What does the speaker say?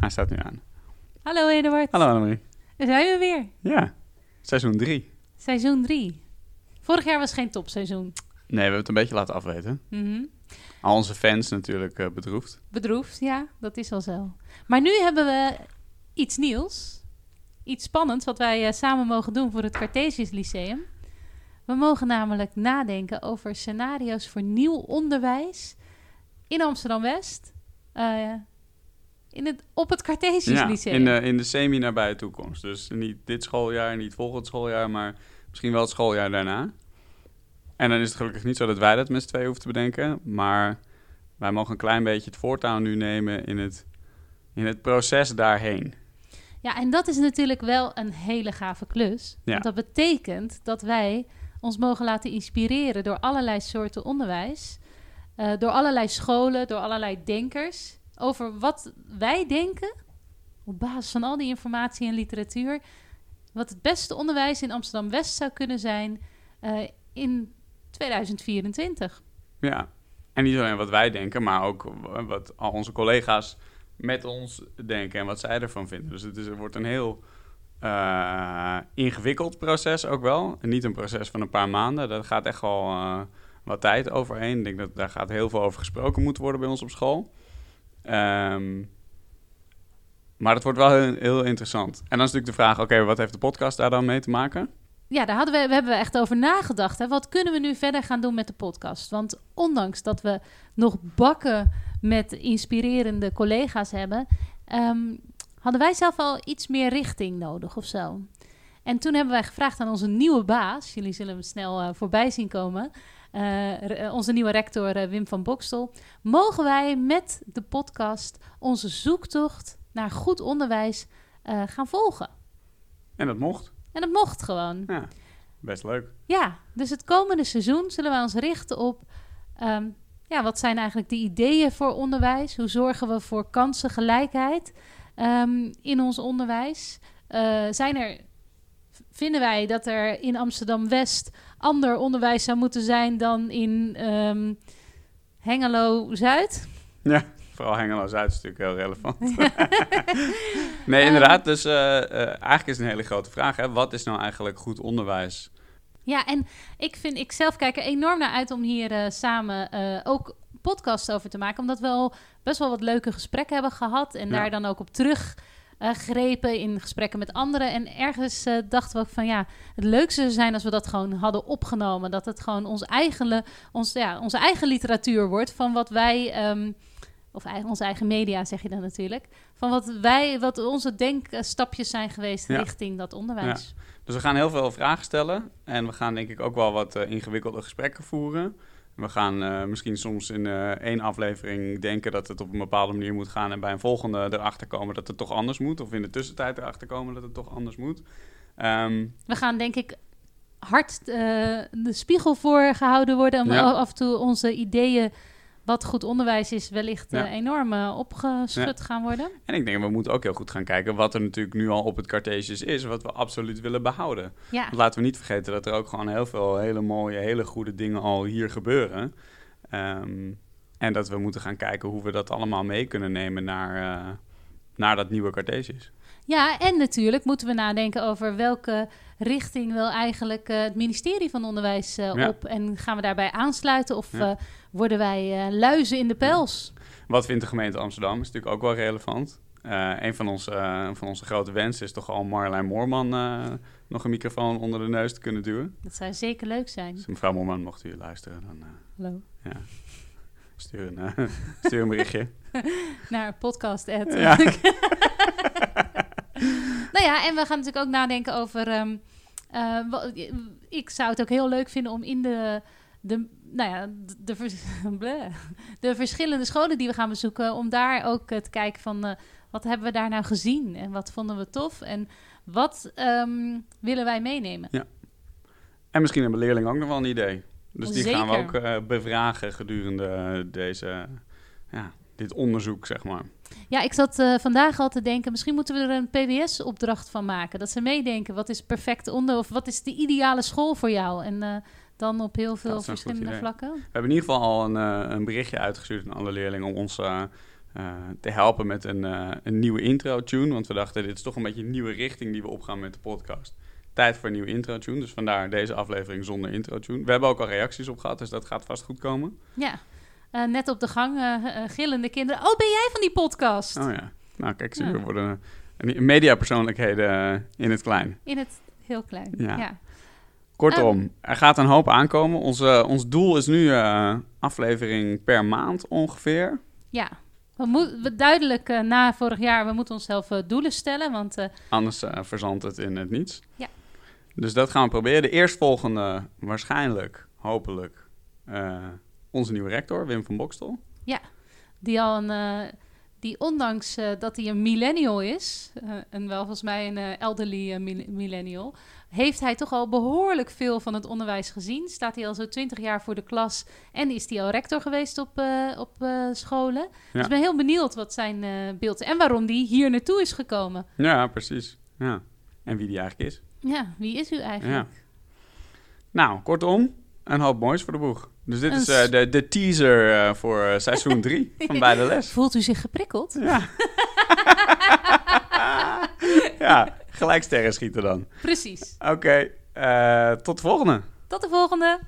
hij staat nu aan. Hallo Eduard. Hallo Annemarie. Daar zijn we weer. Ja, seizoen 3. Seizoen 3. Vorig jaar was geen topseizoen. Nee, we hebben het een beetje laten afweten. Mhm. Al onze fans natuurlijk eh, bedroefd. Bedroefd, ja, dat is al zo. Maar nu hebben we iets nieuws. Iets spannends wat wij eh, samen mogen doen voor het Cartesius Lyceum. We mogen namelijk nadenken over scenario's voor nieuw onderwijs in Amsterdam-West. eh, in het, op het Cartesius Ja, Lyceum. in de, in de semi-nabije toekomst. Dus niet dit schooljaar, niet volgend schooljaar, maar misschien wel het schooljaar daarna. En dan is het gelukkig niet zo dat wij dat met z'n twee hoeven te bedenken. Maar wij mogen een klein beetje het voortouw nu nemen in het, in het proces daarheen. Ja, en dat is natuurlijk wel een hele gave klus. Ja. Want dat betekent dat wij ons mogen laten inspireren door allerlei soorten onderwijs. eh, door allerlei scholen, door allerlei denkers. Over wat wij denken, op basis van al die informatie en literatuur. Wat het beste onderwijs in Amsterdam-West zou kunnen zijn eh, in 2024. Ja, en niet alleen wat wij denken, maar ook wat al onze collega's met ons denken en wat zij ervan vinden. Dus het, is, wordt een heel eh, ingewikkeld proces ook wel. Niet een proces van een paar maanden. Daar gaat echt wel eh, wat tijd overheen. Ik denk dat daar gaat heel veel over gesproken moeten worden bij ons op school. Ehm, maar het wordt wel heel, heel interessant. En dan is natuurlijk de vraag, oké, wat heeft de podcast daar dan mee te maken? Ja, daar hadden we, we hebben we echt over nagedacht. Hè? Wat kunnen we nu verder gaan doen met de podcast? Want ondanks dat we nog bakken met inspirerende collega's hebben, ehm, hadden wij zelf al iets meer richting nodig of zo. En toen hebben wij gevraagd aan onze nieuwe baas, jullie zullen hem snel eh, voorbij zien komen, eh, onze nieuwe rector eh, Wim van Bokstel, mogen wij met de podcast onze zoektocht naar goed onderwijs eh, gaan volgen? En dat mocht. En dat mocht gewoon. Ja, best leuk. Ja, dus het komende seizoen zullen we ons richten op... ehm, ja, wat zijn eigenlijk de ideeën voor onderwijs? Hoe zorgen we voor kansengelijkheid ehm, in ons onderwijs? Zijn er, vinden wij dat er in Amsterdam-West ander onderwijs zou moeten zijn dan in ehm, Hengelo-Zuid? Ja, vooral Hengelo-Zuid is natuurlijk heel relevant. nee, inderdaad. Dus eh, eh, eigenlijk is het een hele grote vraag. Hè? Wat is nou eigenlijk goed onderwijs? Ja, en ik vind, ik zelf kijk er enorm naar uit om hier eh, samen ook podcasts over te maken. Omdat we al best wel wat leuke gesprekken hebben gehad. En Ja. daar dan ook op terug eh, grepen in gesprekken met anderen. En ergens eh, dachten we ook van ja, het leukste zou zijn als we dat gewoon hadden opgenomen. Dat het gewoon ons eigen, ons, ja, onze eigen literatuur wordt van wat wij. ehm, of eigen, onze eigen media zeg je dan natuurlijk. Van wat wij, wat onze denkstapjes zijn geweest Ja. richting dat onderwijs. Dus we gaan heel veel vragen stellen. En we gaan denk ik ook wel wat eh, ingewikkelde gesprekken voeren. We gaan eh, misschien soms in eh, één aflevering denken dat het op een bepaalde manier moet gaan. En bij een volgende erachter komen dat het toch anders moet. Of in de tussentijd erachter komen dat het toch anders moet. Ehm, We gaan denk ik hard eh, de spiegel voor gehouden worden. Om Ja. af en toe onze ideeën, wat goed onderwijs is, wellicht eh, Ja. enorm eh, opgeschud gaan worden. en ik denk, we moeten ook heel goed gaan kijken wat er natuurlijk nu al op het Cartesius is. Wat we absoluut willen behouden. Ja, Want laten we niet vergeten dat er ook gewoon heel veel hele mooie, hele goede dingen al hier gebeuren. Ehm, en dat we moeten gaan kijken hoe we dat allemaal mee kunnen nemen naar, eh, naar dat nieuwe Cartesius. Ja, en natuurlijk moeten we nadenken over welke richting wil eigenlijk eh, het ministerie van Onderwijs eh, Ja. op. En gaan we daarbij aansluiten of Ja. eh, worden wij luizen in de pels? Wat vindt de gemeente Amsterdam? Is natuurlijk ook wel relevant. Een van onze, van onze grote wensen is toch al Marjolein Moorman nog een microfoon onder de neus te kunnen duwen. Dat zou zeker leuk zijn. Dus mevrouw Moorman, mocht u luisteren, dan Hallo. stuur, een, stuur een berichtje. Naar podcast. Ja. ja, en we gaan natuurlijk ook nadenken over. ehm, eh, wa- ik zou het ook heel leuk vinden om in de. de nou ja, de, de, vers- bleh. de verschillende scholen die we gaan bezoeken, om daar ook eh, te kijken van eh, wat hebben we daar nou gezien en wat vonden we tof en wat ehm, willen wij meenemen. En misschien hebben leerlingen ook nog wel een idee. Dus die gaan we ook eh, bevragen gedurende eh, deze, ja, dit onderzoek, zeg maar. Ja, ik zat eh, vandaag al te denken, misschien moeten we er een PBS-opdracht van maken. Dat ze meedenken, wat is perfect onder, of wat is de ideale school voor jou? En eh, dan op heel veel verschillende vlakken. We hebben in ieder geval al een, eh, een berichtje uitgestuurd aan alle leerlingen om ons te helpen met een, een nieuwe intro-tune. Want we dachten, dit is toch een beetje een nieuwe richting die we opgaan met de podcast. Tijd voor een nieuwe intro-tune. Dus vandaar deze aflevering zonder intro-tune. We hebben ook al reacties op gehad, dus dat gaat vast goed komen. Ja, net op de gang eh, eh, gillende kinderen. Oh, ben jij van die podcast? Oh ja. Nou, kijk, zie, Ja. worden mediapersoonlijkheden eh, in het klein. In het heel klein. Ja. Ja. Kortom, er gaat een hoop aankomen. Ons, eh, ons doel is nu eh, aflevering per maand ongeveer. Ja. We moeten duidelijk eh, na vorig jaar, we moeten onszelf eh, doelen stellen. Want eh, Anders eh, verzandt het in het niets. Ja. Dus dat gaan we proberen. De eerstvolgende, waarschijnlijk, hopelijk, eh, onze nieuwe rector, Wim van Bokstel. die al een. eh, die ondanks eh, dat hij een millennial is, eh, en wel volgens mij een elderly mil- millennial, heeft hij toch al behoorlijk veel van het onderwijs gezien. Staat hij al zo twintig jaar voor de klas en is hij al rector geweest op, op scholen. Dus ik ben heel benieuwd wat zijn beeld en waarom die hier naartoe is gekomen. Ja, precies. Ja. En wie die eigenlijk is. Ja, wie is u eigenlijk? Ja. Nou, kortom, een hoop moois voor de boeg. Dus dit is eh, de, de teaser eh, voor eh, seizoen 3 van Bij de Les. Voelt u zich geprikkeld? Ja. ja, gelijk sterren schieten dan. Precies. Oké, tot de volgende. Tot de volgende.